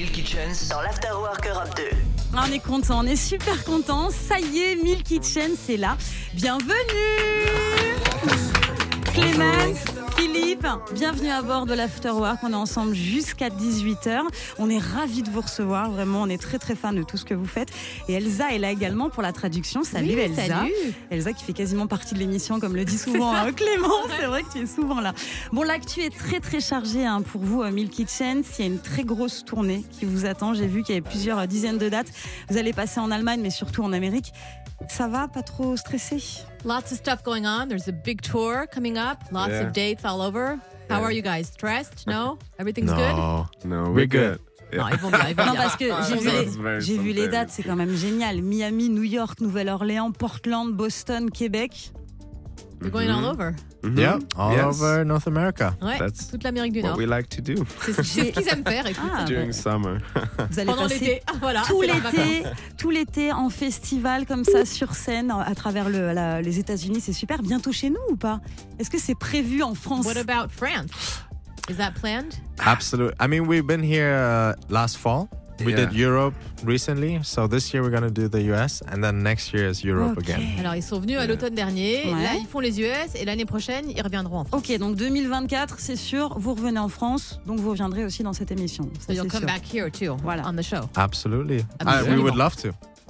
Milky Chance dans l'Afterwork Europe 2. Ah, On est content, on est super content. Ça y est, Milk Kitchen, c'est là. Bienvenue Clémence, Philippe, bienvenue à bord de l'Afterwork. On est ensemble jusqu'à 18h. On est ravis de vous recevoir. Vraiment, on est très très fans de tout ce que vous faites. Et Elsa est là également pour la traduction. Salut Oui, Elsa. salut. Elsa qui fait quasiment partie de l'émission, comme le dit souvent euh, Clément. C'est vrai que tu es souvent là. Bon, l'actu est très très chargée hein, pour vous, euh, Milk Kitchen. Il y a une très grosse tournée qui vous attend. J'ai vu qu'il y avait plusieurs dizaines de dates. Vous allez passer en Allemagne, mais surtout en Amérique. Ça va, pas trop stressé Lots of stuff going on. There's a big tour coming up. Lots Yeah. of dates all over. How Yeah. are you guys? Stressed? No? Everything's good? No, no, We're we're good. good. Non, ils vont bien, ils vont Non, bien. parce que j'ai vu, Sounds les, very j'ai vu les something. dates, c'est quand même génial. Miami, New York, Nouvelle-Orléans, Portland, Boston, Québec. You're going all over. Mhm. Yeah, all Yes. over North America. Ouais, That's toute l'Amérique du What Nord. we like to do C'est c'est ce qu'ils aiment faire, écoute. Ah, during summer. vous allez Pendant passer l'été. Ah, voilà. tout c'est leurs l'été, tout l'été en festival comme ça sur scène à travers le- la- les États-Unis, c'est super. Bientôt chez nous ou pas? Est-ce que c'est prévu en France? What about France? Is that planned? Absolutely. I mean, we've been here uh, last fall. We Yeah. did Europe recently. So this year we're going to do the US, and then next year is Europe again. Alors, ils sont venus à l'automne dernier. Ouais. Là, ils font les US. Et l'année prochaine, ils reviendront en France. Ok, donc 2024, c'est sûr, vous revenez en France, donc vous reviendrez aussi dans cette émission. Ça, So you'll come sûr. back here too, Voilà. on the show. Absolutely. I- Absolument. we would love to.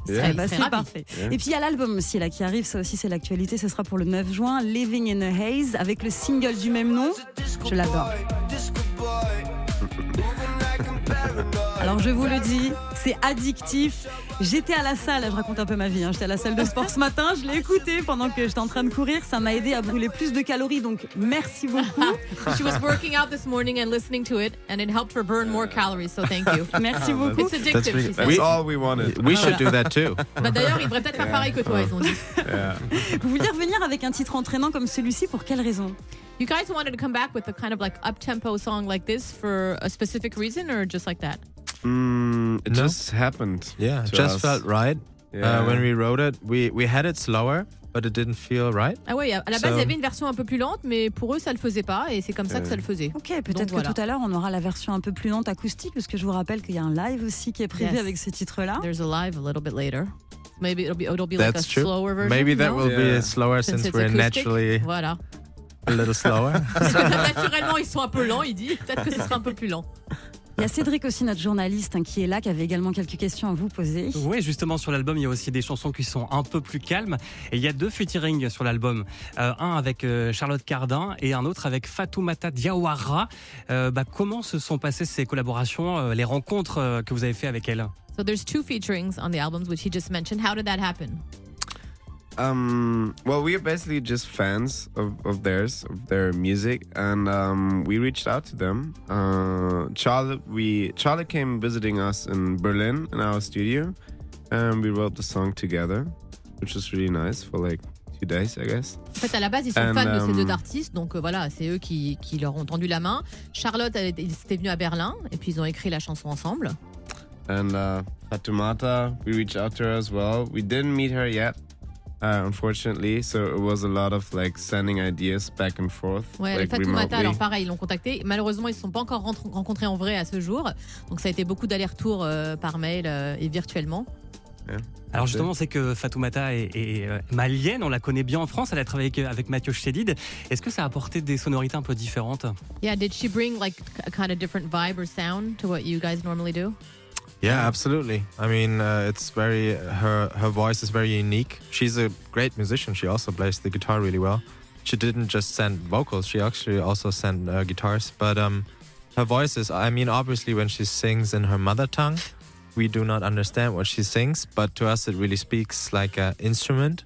Yeah. Très c'est parfait. Yeah. Et puis il y a l'album aussi là qui arrive, ça aussi c'est l'actualité, ce sera pour le 9 juin, Living in a Haze, avec le single du même nom. Je l'adore. Alors je vous le dis, c'est addictif. J'étais à la salle, je raconte un peu ma vie, hein. j'étais à la salle de sport ce matin, je l'ai écouté pendant que j'étais en train de courir, ça m'a aidé à brûler plus de calories, donc merci beaucoup. She was working out this morning and listening to it, and it helped her burn more calories. So thank you. Merci beaucoup. It's addictive. really- she said. That's all we wanted. We should do that too. Bah, D'ailleurs, ils devraient peut-être faire pareil que toi, ils ont dit. Vous vouliez revenir avec un titre entraînant comme celui-ci, pour quelle raison? You guys wanted to come back with a kind of like up-tempo song like this for a specific reason, or just like that? Mm, it No? just happened. Yeah, to just us. felt right. Yeah. Uh, when we wrote it, we, we had it slower, but it didn't feel right. Ah ouais, à la base, So- il y avait une version un peu plus lente, mais pour eux, ça le faisait pas, et c'est comme ça que ça le faisait. Ok, peut-être que voilà. tout à l'heure on aura la version un peu plus lente acoustique, parce que je vous rappelle qu'il y a un live aussi qui est prévu Yes. avec ce titre-là. There's a live a little bit later. Maybe it'll be it'll be like That's a true. slower version. Maybe that no? will Yeah. be slower Since since we're acoustic. naturally Voilà. a little slower. Naturellement, ils sont un peu lents, il dit. Peut-être que ce sera un peu plus lent. Il y a Cédric aussi, notre journaliste, hein, qui est là, qui avait également quelques questions à vous poser. Oui, justement, sur l'album, il y a aussi des chansons qui sont un peu plus calmes. Et il y a deux featuring sur l'album. Euh, un avec euh, Charlotte Cardin et un autre avec Fatoumata Diawara. Euh, bah, comment se sont passées ces collaborations, euh, les rencontres euh, que vous avez fait avec elle? So there's two featurings on the albums, which he just mentioned. How did that happen? Um, well, we are basically just fans of, of theirs, of their music, and um, we reached out to them. Uh, Charlotte, we Charlotte came visiting us in Berlin in our studio, and we wrote the song together, which was really nice for like two days, I guess. En fait, à la base, ils sont And, fans de ces um, deux artistes, donc euh, voilà, c'est eux qui, qui leur ont tendu la main. Charlotte, elle était, ils étaient venus à Berlin, et puis ils ont écrit la chanson ensemble. And uh, Fatumata, we reached out to her as well. We didn't meet her yet, uh, unfortunately. So it was a lot of like sending ideas back and forth, Ouais, like Fatoumata, alors pareil, ils l'ont contacté. Malheureusement, ils ne se sont pas encore rencontrés en vrai à ce jour. Donc ça a été beaucoup d'allers-retours euh, par mail euh, et virtuellement. Alors justement, c'est que Fatoumata est, est, euh, malienne, on la connaît bien en France, elle a travaillé avec, avec Mathieu Chédid. Est-ce que ça a apporté des sonorités un peu différentes? Yeah, did she bring like a kind of different vibe or sound to what you guys normally do? Yeah, absolutely. I mean, uh, it's very her her voice is very unique. She's a great musician. She also plays the guitar really well. She didn't just send vocals; she actually also sent uh, guitars. But um, her voice is. I mean, obviously, when she sings in her mother tongue, we do not understand what she sings. But to us, it really speaks like an instrument,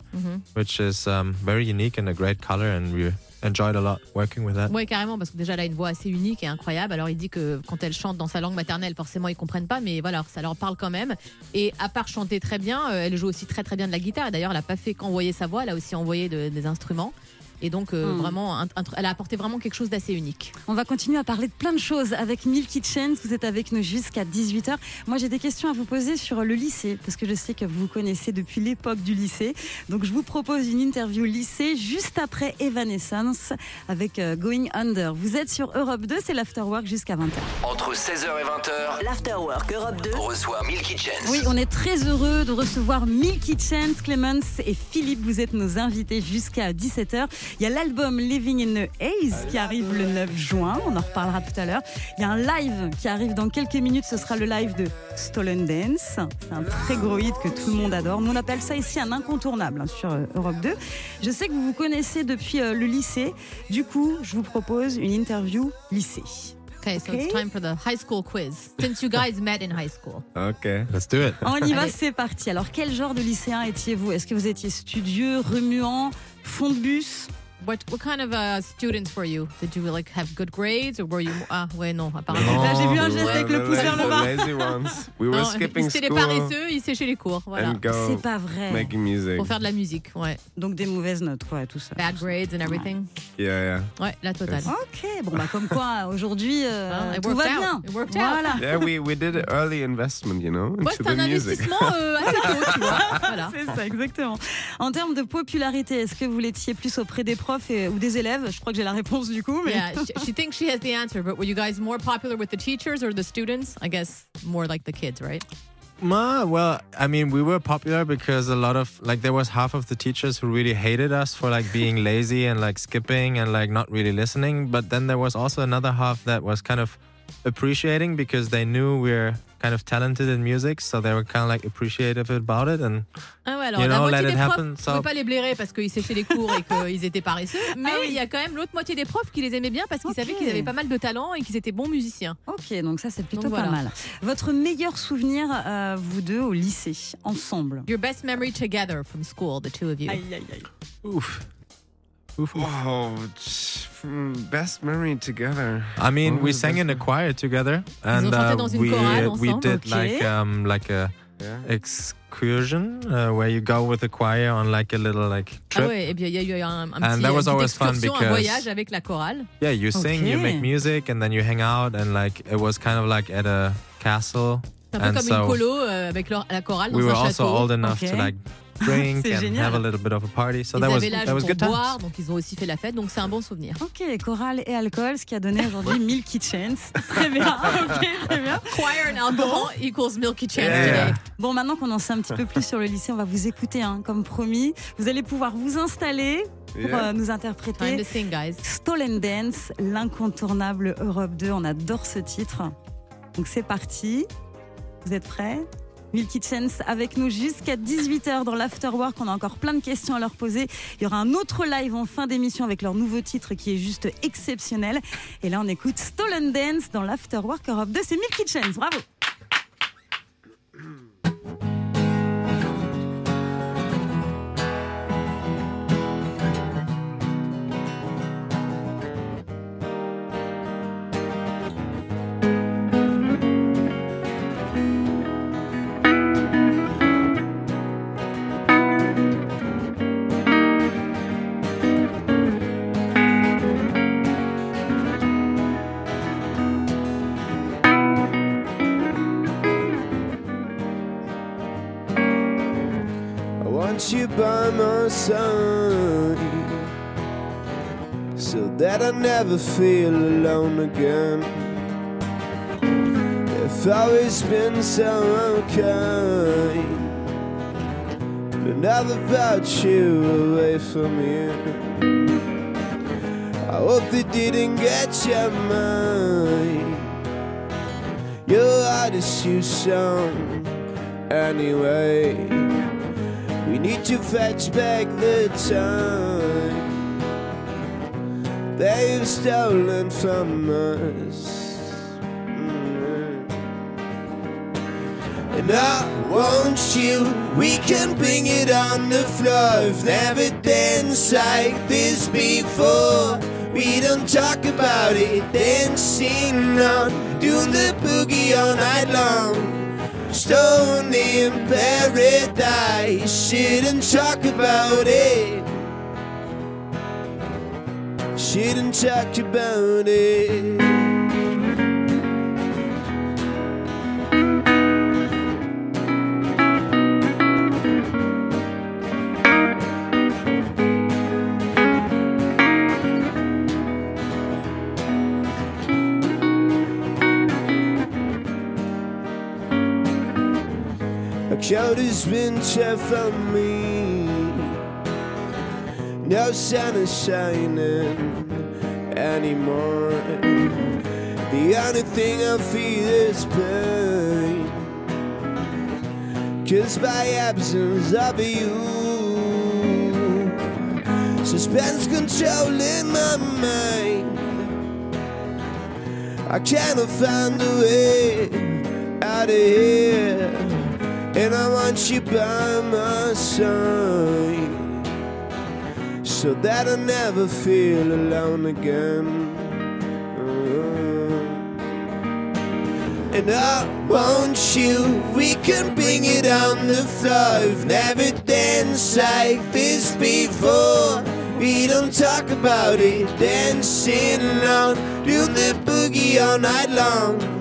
which is um, very unique and a great color, and we enjoyed a lot working with that. Oui, carrément, parce que déjà, elle a une voix assez unique et incroyable. Alors, il dit que quand elle chante dans sa langue maternelle, forcément, ils comprennent pas, mais voilà, ça leur parle quand même. Et à part chanter très bien, euh, elle joue aussi très très bien de la guitare. D'ailleurs, elle n'a pas fait qu'envoyer sa voix, elle a aussi envoyé de- des instruments. Et donc, euh, Hmm. vraiment, un- un tr- elle a apporté vraiment quelque chose d'assez unique. On va continuer à parler de plein de choses avec Milky Chance. Vous êtes avec nous jusqu'à 18h. Moi, j'ai des questions à vous poser sur le lycée, parce que je sais que vous vous connaissez depuis l'époque du lycée. Donc, je vous propose une interview lycée juste après Evanescence avec euh, Going Under. Vous êtes sur Europe 2, c'est l'Afterwork jusqu'à 20h. Entre 16h et 20h, L'Afterwork Europe 2. reçoit Milky Chance. Oui, on est très heureux de recevoir Milky Chance, Clemens et Philippe. Vous êtes nos invités jusqu'à 17h. Il y a l'album Living in the Haze qui arrive le 9 juin. On en reparlera tout à l'heure. Il y a un live qui arrive dans quelques minutes. Ce sera le live de Stolen Dance. Un très gros hit que tout le monde adore. Nous, on appelle ça ici un incontournable hein, sur euh, Europe 2. Je sais que vous vous connaissez depuis euh, le lycée. Du coup, je vous propose une interview lycée. Okay, so Okay. it's time for the high school quiz. Since you guys met in high school. Okay. Let's do it. On y va, c'est parti. Alors, quel genre de lycéen étiez-vous? Est-ce que vous étiez studieux, remuant, fond de bus? What what kind of uh, students were you? Did you like have good grades or were you ah ouais non apparemment. Non. Là, j'ai vu un geste avec le pouce the vers le bas. lazy ones. We were Non, skipping c'était les school paresseux, ils séchaient les cours, voilà. and go C'est pas vrai. making music. Pour faire de la musique, ouais. Donc des mauvaises notes, quoi, tout ça. Bad grades and everything. Yeah, yeah. Ouais, la totale. Ok, bon bah comme quoi aujourd'hui euh, it tout worked va out. bien. It worked out. Voilà. Yeah, we, we did early investment, you know, Ouais, into c'est un the music. investissement euh, assez tôt, tu vois. Voilà. C'est ça, exactement. En termes de popularité, est-ce que vous l'étiez plus auprès des profs et- ou des élèves Je crois que j'ai la réponse du coup. Mais... Yeah, she, she thinks she has the answer, but were you guys more popular with the teachers or the students? I guess more like the kids, right? Ma, well, I mean, we were popular because a lot of like there was half of the teachers who really hated us for like being lazy and like skipping and like not really listening. But then there was also another half that was kind of appreciating because they knew we're kind of talented in music, so they were kind of like appreciative about it. And Ah ouais, alors You la know, moitié let des it profs, happen, so- pouvait pas les blairer parce qu'ils séchaient les cours et qu'ils étaient paresseux, mais Ah oui. il y a quand même l'autre moitié des profs qui les aimaient bien parce qu'ils Ok. savaient qu'ils avaient pas mal de talent et qu'ils étaient bons musiciens. Ok, donc ça c'est plutôt Donc pas voilà. mal. Votre meilleur souvenir, euh, vous deux, au lycée, ensemble? Your best memory together from school, the two of you. Aïe, aïe, aïe. oof. Oof, oof. Oh, hmm, best memory together. I mean, What we sang in a choir together, and uh, we we did Ok. like um like a Yeah. excursion uh, where you go with the choir on like a little like Ah trip. ouais, et bien il y a eu un, un And petit, that was always fun excursion, un because- voyage avec la chorale. Yeah, you sing, you make music, and then you hang out, and like it was kind of like at a castle. C'est un peu comme so une colo euh, avec leur- la chorale dans We were un also château. old enough Ok. to like drink C'est and génial. have a little bit of a party. So Ils that avaient l'âge that was pour good boire, donc ils ont aussi fait la fête, donc c'est un bon souvenir. Ok, chorale et alcool, ce qui a donné aujourd'hui Milky Chance. Très bien, ok, très bien. Choir and alcohol equals Milky Chance Yeah. today. Bon, maintenant qu'on en sait un petit peu plus sur le lycée, on va vous écouter, hein, comme promis. Vous allez pouvoir vous installer pour Yeah. euh, nous Time interpréter to sing, guys. Stolen Dance, l'incontournable Europe 2. On adore ce titre. Donc c'est parti. Vous êtes prêts? Milky Chance avec nous jusqu'à 18h dans l'Afterwork. On a encore plein de questions à leur poser. Il y aura un autre live en fin d'émission avec leur nouveau titre qui est juste exceptionnel. Et là, on écoute Stolen Dance dans l'Afterwork Europe 2. C'est Milky Chance. Bravo. Side so that I never feel alone again. If always been so kind, but never felt you away from you. I hope they didn't get your mind. Your heart is too strong anyway. We need to fetch back the time they've stolen from us. Mm. And I want you, we can bring it on the floor. I've never danced like this before. We don't talk about it, dancing on, doing the boogie all night long. Stone in paradise, shouldn't talk about it. shouldn't talk about it. Has been tough on me. No sun is shining anymore. The only thing I feel is pain. Cause by absence of you, suspense controlling my mind. I cannot find a way out of here. And I want you by my side So that I never feel alone again. And I want you, we can bring it on the floor. I've never danced like this before. We don't talk about it, dancing on. Do the boogie all night long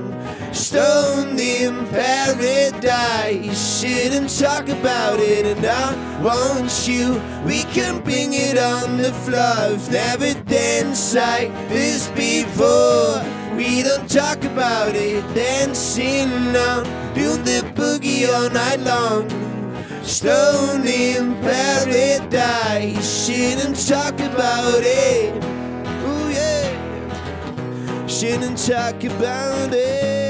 Stoned in paradise, shouldn't talk about it. And I want you, we can bring it on the floor. Never danced like this before. We don't talk about it, dancing on, do the boogie all night long. Stoned in paradise, shouldn't talk about it. Ooh, yeah shouldn't talk about it.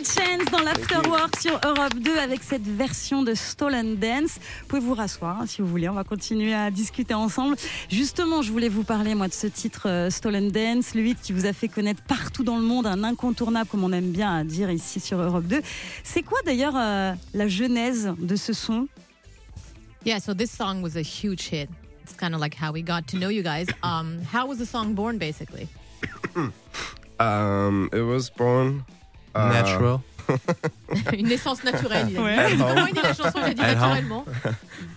Milky Chance dans l'Afterwork sur Europe 2 avec cette version de Stolen Dance. Vous pouvez vous rasseoir hein, si vous voulez, on va continuer à discuter ensemble. Justement, je voulais vous parler moi de ce titre euh, Stolen Dance, le hit qui vous a fait connaître partout dans le monde, un incontournable comme on aime bien dire ici sur Europe 2. C'est quoi d'ailleurs euh, la genèse de ce son? Yeah, so this song was a huge hit. It's kind of like how we got to know you guys. Um, how was the song born, basically? Um, it was born. Uh, Natural. Une naissance naturelle. Il a dit. Ouais. Comment il dit la chanson Il a dit naturellement.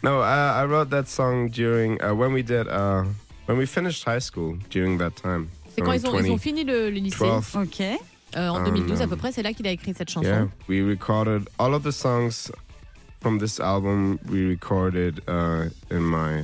No, I, I wrote that song during uh, when we did uh, when we finished high school. During that time, C'est quand ils ont, ils ont fini le, le lycée, 2012. Ok. euh, en Um, 2012 à um, peu près, c'est là qu'il a écrit cette chanson. Yeah, we recorded all of the songs from this album. We recorded uh, in my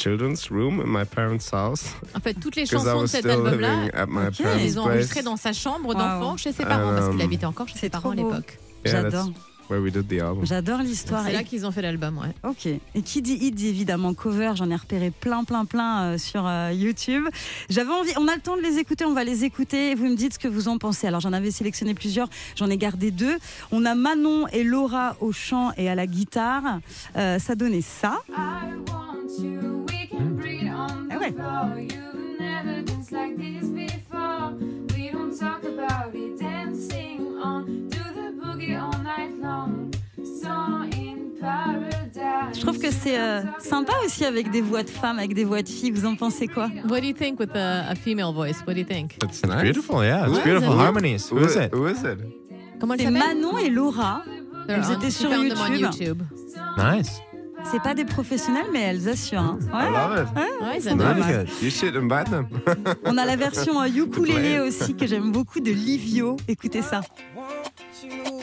children's room in my parents' house En fait, toutes les chansons de cet album-là, living at my Ok. parents' ils ont enregistré dans sa chambre d'enfant Wow. chez ses parents parce qu'il Um, habitait encore chez ses parents à l'époque. Yeah, J'adore. where we did the album. J'adore l'histoire. C'est là qu'ils ont fait l'album, ouais. Ok. Et qui dit hit dit évidemment cover. J'en ai repéré plein, plein, plein euh, sur euh, YouTube. J'avais envie. On a le temps de les écouter. On va les écouter. Et vous me dites ce que vous en pensez. Alors j'en avais sélectionné plusieurs. J'en ai gardé deux. On a Manon et Laura au chant et à la guitare. Euh, ça donnait ça. I it on the ouais. floor. You've never danced like this before. We don't talk about it, dancing on, do the boogie all night long. Song in paradise. Je trouve que c'est euh, sympa aussi avec des voix de femmes, avec des voix de filles. Vous en pensez quoi? What do you think with a, a female voice? What do you think? It's nice. beautiful, yeah. It's Who- beautiful harmonies. Who is it? Who is it? Comment C'est? Manon et Laura. They're Elles on- étaient sur found them on YouTube. YouTube. Nice. C'est pas des professionnels, mais elles assurent. hein. I Ouais. love it. Ouais, good. You should invite them. On a la version euh, ukulélé aussi que j'aime beaucoup de Livio. Écoutez ça. you.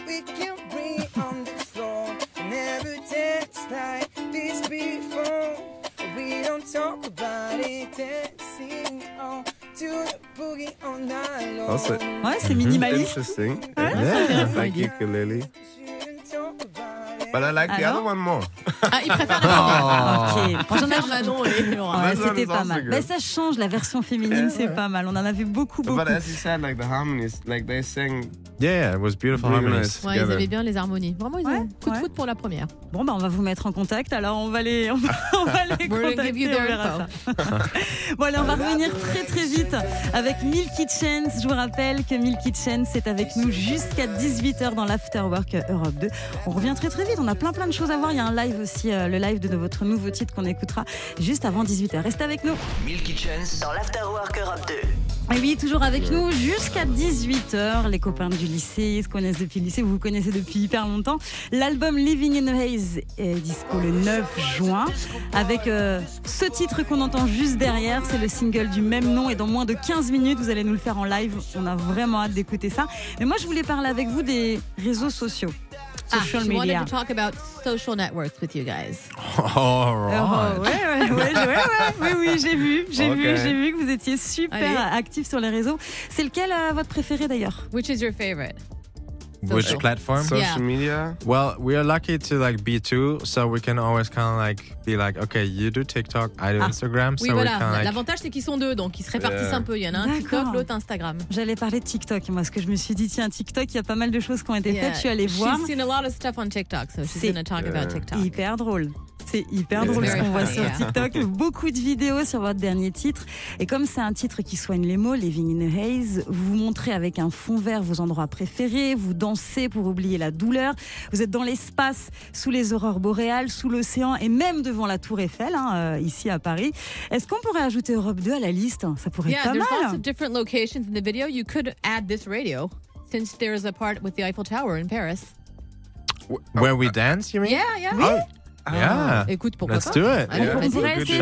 Also, Ouais, c'est minimaliste. interesting. Yeah. ukulele. Talk about it. But I like the other one more. Ah, il préfère la première. Ok. Et j'en ai- Manon. Ouais, c'était pas mal. Bah, ça change, la version féminine, c'est pas mal. On en a vu beaucoup, beaucoup. But as you said, like the harmonies, like they sang Yeah, it was beautiful really harmonies. nice Ouais, ils avaient bien les harmonies. Vraiment, ils ont Ouais, coup de ouais. foot pour la première. Bon, bah, on va vous mettre en contact. Alors, on va les, on va, on va les contacter. on verra ça. bon, allez, on va revenir très, très vite avec Milky Chance. Je vous rappelle que Milky Chance est avec nous jusqu'à 18h dans l'Afterwork Europe 2. On revient très, très vite. On a plein, plein de choses à voir. Il y a un live aussi, euh, le live de votre nouveau titre qu'on écoutera juste avant 18h. Restez avec nous. Milky Chance dans l'Afterwork Europe 2. Et oui, toujours avec nous jusqu'à 18h. Les copains du lycée, se connaissent depuis le lycée, vous vous connaissez depuis hyper longtemps. L'album Living in a Haze est dispo le 9 juin. Avec euh, ce titre qu'on entend juste derrière, c'est le single du même nom. Et dans moins de 15 minutes, vous allez nous le faire en live. On a vraiment hâte d'écouter ça. Mais moi, je voulais parler avec vous des réseaux sociaux. Ah, Social she wanted to talk about social networks with you guys. All right. ouais, ouais, ouais, ouais, ouais, oui, oui, j'ai vu, j'ai Ok. vu, j'ai vu que vous étiez super Allez. actifs sur les réseaux. C'est lequel euh, votre préféré d'ailleurs Which is your favorite? Which platform? social Yeah. media. Well, we are lucky to like be two, so we can always kind of like be like, okay, you do TikTok, I do Ah. Instagram, Oui, so voilà. kind of like. L'avantage, c'est qu'ils sont deux, donc ils se répartissent Yeah. un peu. Il y en a un. TikTok, l'autre Instagram. J'allais parler de TikTok, moi, parce que je me suis dit, tiens, TikTok, il y a pas mal de choses qui ont été Yeah. faites. Je suis allée voir. She's seen a lot of stuff on TikTok, so she's to talk about TikTok. Hyper drôle. C'est hyper drôle ce qu'on voit funny, sur. TikTok. Beaucoup de vidéos sur votre dernier titre. Et comme c'est un titre qui soigne les mots, Living in a Haze, vous montrez avec un fond vert vos endroits préférés, vous dansez pour oublier la douleur. Vous êtes dans l'espace, sous les aurores boréales, sous l'océan et même devant la Tour Eiffel, hein, euh, ici à Paris. Est-ce qu'on pourrait ajouter Europe 2 à la liste? Ça pourrait Yeah, être pas there's lots mal. of different locations in the video. You could add this radio, since there's a part with the Eiffel Tower in Paris. Where we dance, you mean? Yeah, yeah. Oh, yeah. Écoute, pourquoi Let's pas do it. Allez, Yeah. On pourrait essayer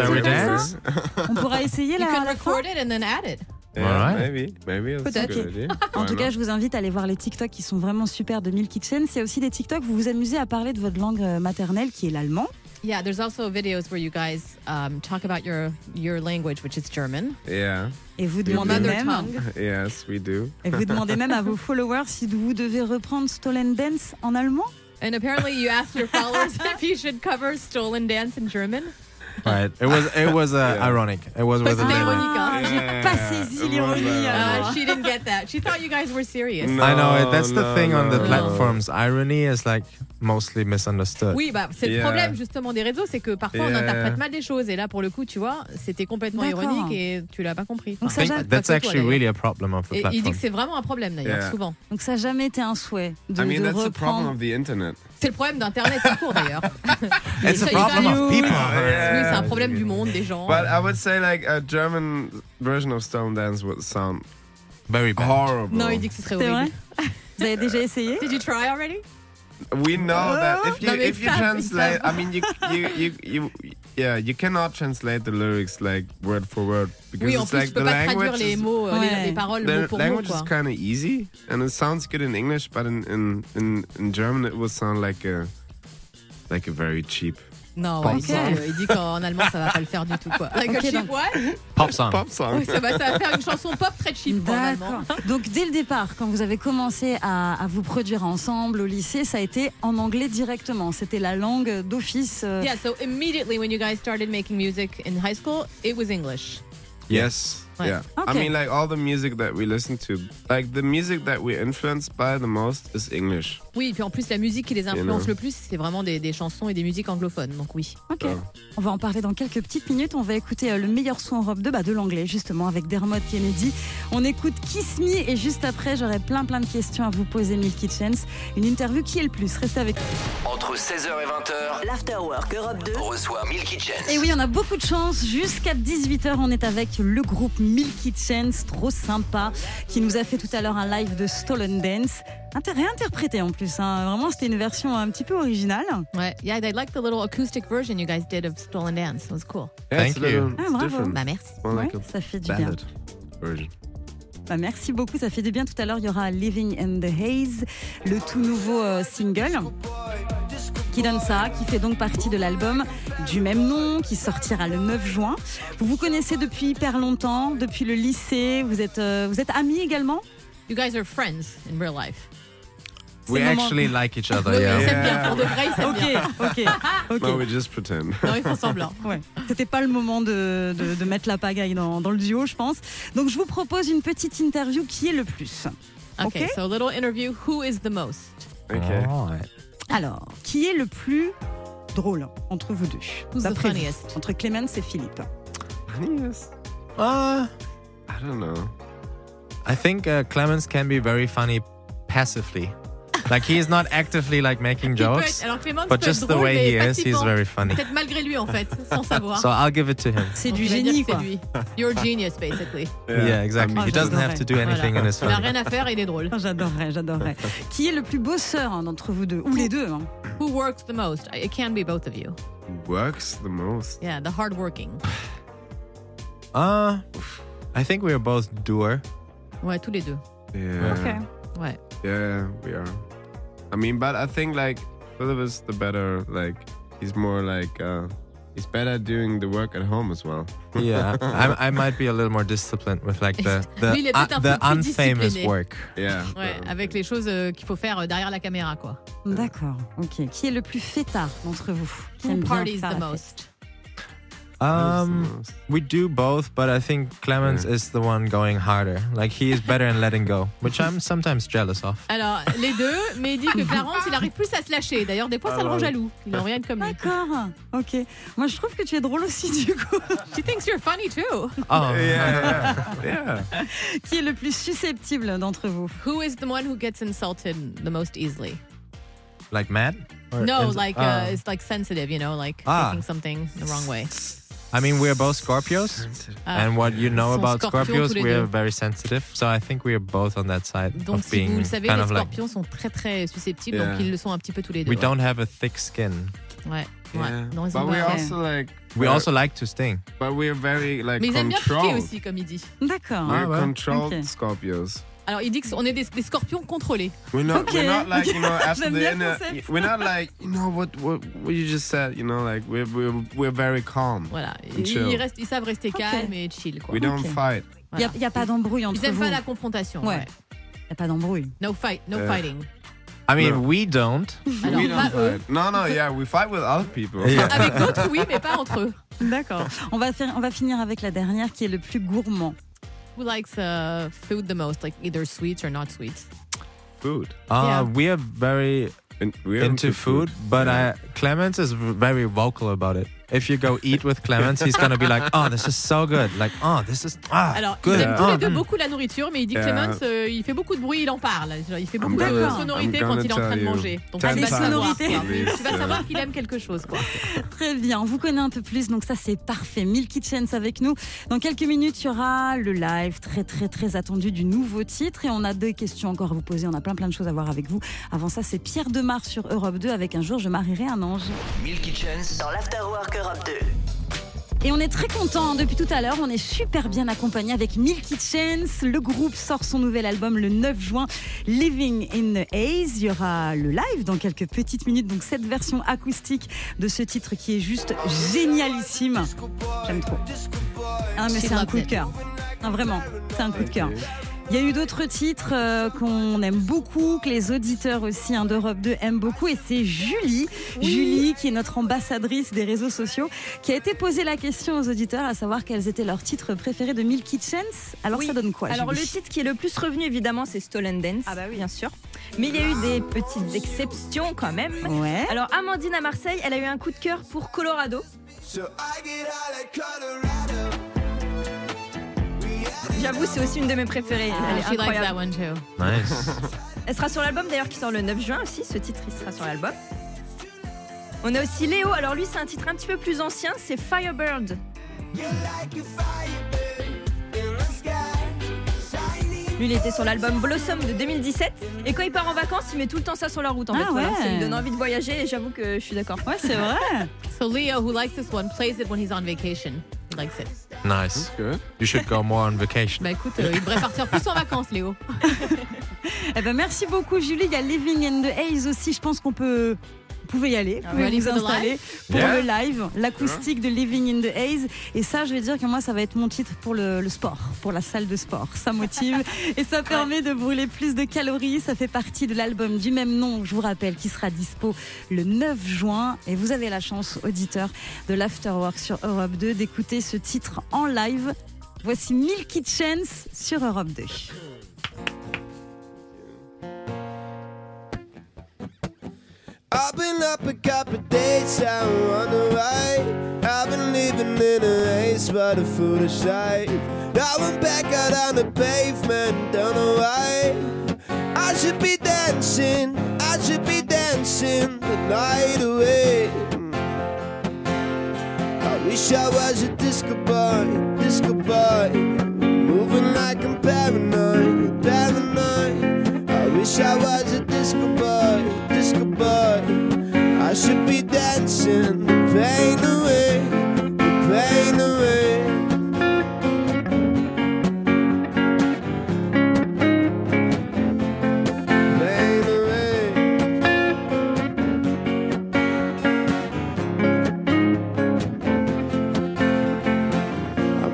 On pourra essayer You à can la fin? record it and then add it. Yeah, Alright. maybe, maybe that's a Peut-être. idea. En tout cas, je vous invite à aller voir les TikTok qui sont vraiment super de. Il y a aussi des TikTok, vous vous amusez à parler de votre langue euh, maternelle qui est l'allemand. Yeah, there's also videos where you guys um, talk about your your language, which is German. Yeah. Et vous demandez même, tongue. Yes, we do. et vous demandez même à vos followers si vous devez reprendre Stolen Dance en allemand. And apparently, you asked your followers if you should cover Stolen Dance in German. Right. It was it was uh, Yeah. ironic. It was with a C'était ironique, hein. J'ai pas saisi l'ironie. Uh, she didn't get that. She thought you guys were serious. No, I know it. That's the no, thing on the no. platforms. Irony is like mostly misunderstood. Oui, bah, c'est le Yeah. problème justement des réseaux, c'est que parfois on Yeah. interprète mal des choses. Et là, pour le coup, tu vois, c'était complètement ironique et tu l'as pas compris. Donc ça, jamais- pas that's toi, actually d'ailleurs. really a problem of the Et il dit platform. que c'est vraiment un problème d'ailleurs, Yeah. souvent. Donc ça n'a jamais été un souhait de, I mean, de that's the problem reprendre. of the internet. C'est le problème d'Internet tout court d'ailleurs. It's a problem of people. Oui, c'est un problème du monde, des gens. But I would say like a German version of Stone Dance would sound Very bad. horrible. Non, il dit que ce serait C'est horrible. vrai? Vous avez déjà essayé? Did you try already? We know that if you No, if you translate. I mean, you you you you yeah, you cannot translate the lyrics like word for word because Oui, en it's plus, like peux the pas traduire language. les is- mots, euh, Ouais. les, les paroles mot the pour mot, language quoi. is kind of easy and it sounds good in English, but in in in, in German it would sound like a like a very cheap Non, ouais, il, dit, il qu'en allemand, ça va pas le faire du tout, quoi. Like Ok, a cheap donc- what Pop song. pop song. Oui, ça va, ça va faire une chanson pop très cheap, quoi, en allemand. D'accord. Donc dès le départ, quand vous avez commencé à, à vous produire ensemble au lycée, ça a été en anglais directement. C'était la langue d'office. euh, Yeah, so immediately when you guys started making music in high school, it was English. Yes. Ouais. Yeah. I Okay. mean, like all the music that we listen to, like the music that we're influenced by the most is English. Oui, et puis en plus, la musique qui les influence le plus, c'est vraiment des, des chansons et des musiques anglophones. Donc oui. Ok. Ouais. On va en parler dans quelques petites minutes. On va écouter euh, le meilleur son Europe 2, bah, de l'anglais justement, avec Dermot Kennedy. On écoute Kiss Me et juste après, j'aurai plein plein de questions à vous poser, Milky Chance. Une interview qui est le plus Restez avec nous. Entre 16h et 20h, L'Afterwork Europe 2. reçoit Milky Chance. Et oui, on a beaucoup de chance. Jusqu'à 18h, on est avec le groupe Milky Chance, trop sympa, qui nous a fait tout à l'heure un live de Stolen Dance. Inter- réinterprété en plus. hein. Vraiment, c'était une version un petit peu originale. Ouais, yeah, I like the little acoustic version you guys did of Stolen Dance. It was cool. Thank a you. little- Ah, it's bravo. different. Bah merci. Ouais, ça fait du bien. version. Bah, merci beaucoup, ça fait du bien. Tout à l'heure, il y aura Living in the Haze, le tout nouveau euh, single qui donne ça, qui fait donc partie de l'album du même nom, qui sortira le 9 juin. Vous vous connaissez depuis hyper longtemps, depuis le lycée, vous êtes, euh, vous êtes amis également? You guys are friends in real life. We actually like each other, yeah. Ils s'aiment bien, pour de vrai, ils s'aiment bien. Ok, ok, ok. No, we just pretend. Non, ils font semblant. Ouais. C'était pas le moment de, de- de mettre la pagaille dans, dans le duo, je pense. Donc je vous propose une petite interview qui est le plus. Okay, Ok. so a little interview. Who is the most? Okay. Alright. Alors, qui est le plus drôle entre vous deux? Who's the D'après vous. funniest? Entre Clemens et Philippe. Funniest? Uh, I don't know. I think uh, Clemens can be very funny passively. Like he's not actively like making jokes, être- alors Clément but just être the drôle, way he is, he's very funny. Peut-être malgré lui en fait, sans savoir. So I'll give it to him. C'est Donc, du il va dire génie, quoi. lui. You're a genius, basically. Yeah, exactly. Ah, he doesn't have to do anything and it's Il n'a funny. rien à faire, il est drôle. Ah, J'adorerais, j'adorerais. qui est le plus bosseur hein, d'entre vous deux Ou les deux hein. Who works the most? It can be both of you. Who works the most? Yeah, the hard working. Uh, I think we are both doer. Ouais, tous les deux. Yeah. Okay. Ouais. Yeah, we are. I mean, but I think like Philip is the better. Like he's more like uh he's better at doing the work at home as well. Yeah, I, I might be a little more disciplined with like the the, Lui, il est peut-être un the peu plus unfamous discipliné. work. Yeah. Ouais, avec les choses euh, qu'il faut faire euh, derrière la caméra, quoi. D'accord, ok. Qui est le plus fêtard d'entre vous? Qui Who aime bien parties faire the la fête? most? Um, we do both, but I think Clemens Yeah. is the one going harder. Like he is better in letting go, which I'm sometimes jealous of. Alors, les deux, mais il dit que Clarence, il arrive plus à se lâcher. D'ailleurs, des fois, ça le rend jaloux. Il en rien comme lui. D'accord, ok. Moi je trouve que tu es drôle aussi du coup. She thinks you're funny too. Oh, Yeah, yeah. Qui est le plus susceptible d'entre vous Who is the one who gets insulted the most easily? like mad? Or No, is- like oh. uh, it's like sensitive, you know, like Ah. taking something the wrong way. I mean, we're both Scorpios, Ah. and what you know about scorpions Scorpios, we're very sensitive. So I think we are both on that side Donc, of si being vous le savez, kind les of like scorpions sont très très susceptibles, Yeah. donc ils le sont un petit peu tous les deux. we don't have a thick skin. Ouais, ouais. Yeah. Non, but we pas- also like We also like to sting. but we're very like Mais ils aiment bien piquer controlled. aussi, comme il dit. D'accord. We're Ah ouais. controlled Ok. Scorpios. Alors, il dit qu'on est des, des scorpions contrôlés. We're not. Ok. We're not like you know after the concept. We're not like you know what what what you just said. You know like we're we're we're very calm. Voilà. Ils, restent, ils savent rester Ok. calmes et chill. Quoi. We don't Ok. fight. Il n'y a, Voilà. y a pas d'embrouille entre Ils aiment vous pas la confrontation. Ouais. ouais. Il n'y a pas d'embrouille. No fight, no Yeah. fighting. I mean, No. we don't. Alors, we pas don't eux. fight. No, no, yeah, we fight with other people. Yeah. Avec d'autres, oui, mais pas entre eux. D'accord. On va, faire, on va finir avec la dernière qui est le plus gourmand. Who likes uh, food the most, like either sweets or not sweets? Food. Uh, Yeah. We are very In, we're into food, but Yeah. uh, Clemens is very vocal about it. If you go eat with Clemens, he's gonna be like, "Oh, this is so good!" Like, "Oh, this is ah, Alors, good." ils aiment tous Oh, les deux mm. beaucoup la nourriture, mais il dit que. Clemens, euh, il fait beaucoup de bruit, il en parle. Genre, Il fait beaucoup de D'accord. sonorités I'm quand il est en train de tell you. manger. Donc, Ten tu vas savoir, Tu vas savoir qu'il aime quelque chose. Quoi. Très bien, on vous connaît un peu plus, donc ça c'est parfait. Mille Kitchens avec nous. Dans quelques minutes, il y aura le live très très très attendu du nouveau titre et on a deux questions encore à vous poser. On a plein plein de choses à voir avec vous. Avant ça, c'est Pierre Demar sur Europe 2 avec Un jour je marierai un ange. Milky Chance dans l'Afterwork Europe 2. Et on est très content depuis tout à l'heure. On est super bien accompagné avec Milky Chance. Le groupe sort son nouvel album le 9 juin, Living in the Haze. Il y aura le live dans quelques petites minutes. Donc cette version acoustique de ce titre qui est juste génialissime. J'aime trop. Ah mais c'est un coup de cœur. Non, vraiment, c'est un coup de cœur. Il y a eu d'autres titres euh, qu'on aime beaucoup, que les auditeurs aussi hein, d'Europe 2 aiment beaucoup, et c'est Julie, Julie qui est notre ambassadrice des réseaux sociaux, qui a été posé la question aux auditeurs à savoir quels étaient leurs titres préférés de Milky Chance. Alors Oui. ça donne quoi Alors le titre qui est le plus revenu évidemment c'est Stolen Dance, Ah bah oui. bien sûr. Mais il y a eu des petites exceptions quand même. Ouais. Alors Amandine à Marseille, elle a eu un coup de cœur pour Colorado. So I get out of Colorado. J'avoue c'est aussi une de mes préférées. Elle est She likes incroyable. that one too. Nice. Elle sera sur l'album d'ailleurs qui sort le 9 juin aussi. Ce titre il sera sur l'album. On a aussi Léo. Alors lui c'est un titre un petit peu plus ancien. C'est Firebird. Lui, il était sur l'album Blossom de 2017. Et quand il part en vacances, il met tout le temps ça sur la route. En Ah fait, Voilà, ouais. ça lui donne envie de voyager. Et j'avoue que je suis d'accord. Ouais, c'est vrai. So Leo, who likes this one, plays it when he's on vacation. It. nice. Good. You should go more on vacation. Bah écoute, euh, il devrait partir plus en vacances, Léo. Eh ben merci beaucoup Julie. Il y a Living in the Haze aussi. Je pense qu'on peut pouvez y aller, vous pouvez vous installer pour Yeah. le live, l'acoustique de Living in the Haze. Et ça, je vais dire que moi, ça va être mon titre pour le, le sport, pour la salle de sport. Ça motive et ça permet de brûler plus de calories. Ça fait partie de l'album du même nom, je vous rappelle, qui sera dispo le 9 juin. Et vous avez la chance, auditeur de l'Afterwork sur Europe 2, d'écouter ce titre en live. Voici Milky Chance sur Europe 2. I've been up a couple days, I wonder why. I've been living in a haze by the foolish sight. Now I'm back out on the pavement, don't know why. I should be dancing, I should be dancing the night away. I wish I was a disco boy, disco boy. Moving like I'm paranoid, paranoid. I wish I was a disco boy, disco boy. Should be dancing, pain away, pain away.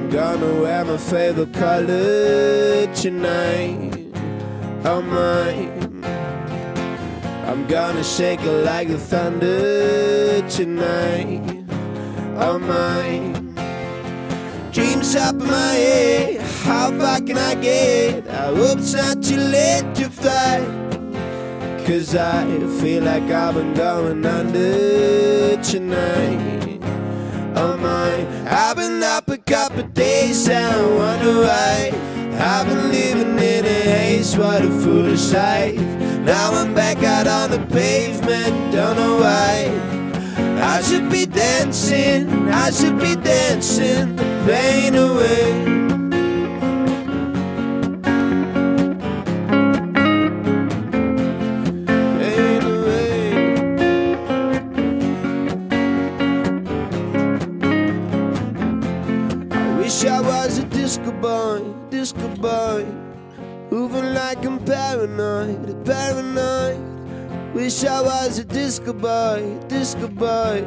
Gonna wear my favorite color tonight. Oh my. I'm gonna shake it like the thunder tonight. Oh my. Dreams up in my head. How far can I get? I hope it's not too late to fly. Cause I feel like I've been going under tonight. Oh my, I've been up a couple days and I wonder why. I've been living in a haze, what a foolish life. Now I'm back out on the pavement, don't know why. I should be dancing, I should be dancing the pain away. Pain away. I wish I was a disco boy, disco boy. Moving like I'm paranoid, paranoid. Wish I was a disco boy, disco boy.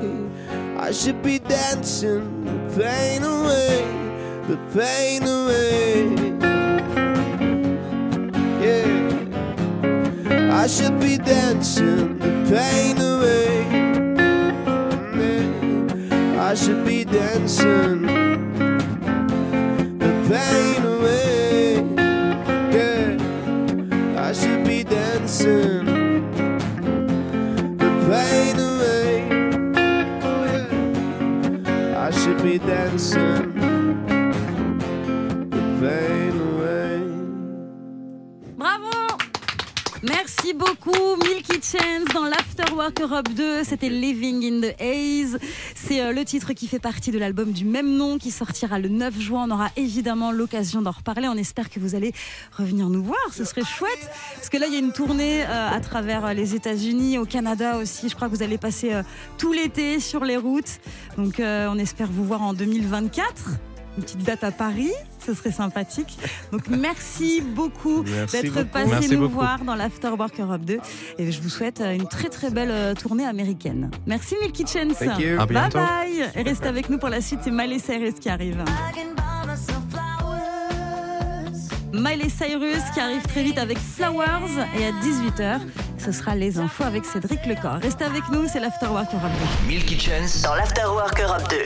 I should be dancing the pain away, the pain away. Yeah, I should be dancing the pain away. I should be dancing the pain answer. Merci beaucoup, Milky Chance dans l'Afterwork Europe 2. C'était Living in the Haze. C'est euh, le titre qui fait partie de l'album du même nom qui sortira le 9 juin. On aura évidemment l'occasion d'en reparler. On espère que vous allez revenir nous voir. Ce serait chouette. Parce que là, il y a une tournée euh, à travers euh, les États-Unis, au Canada aussi. Je crois que vous allez passer tout l'été sur les routes. Donc, on espère vous voir en 2024. Une petite date à Paris, ce serait sympathique. Donc merci beaucoup d'être passé Merci nous beaucoup. voir dans l'Afterwork Europe 2. Et je vous souhaite euh, une très très belle euh, tournée américaine. Merci Milky Chance. Thank you. À Bye bye. Et restez avec nous pour la suite, c'est Miley Cyrus qui arrive. Miley Cyrus qui arrive très vite avec Flowers et à 18h, ce sera les infos avec Cédric Lecor. Restez avec nous, c'est l'Afterwork Europe 2. Milky Chance dans l'Afterwork Europe 2.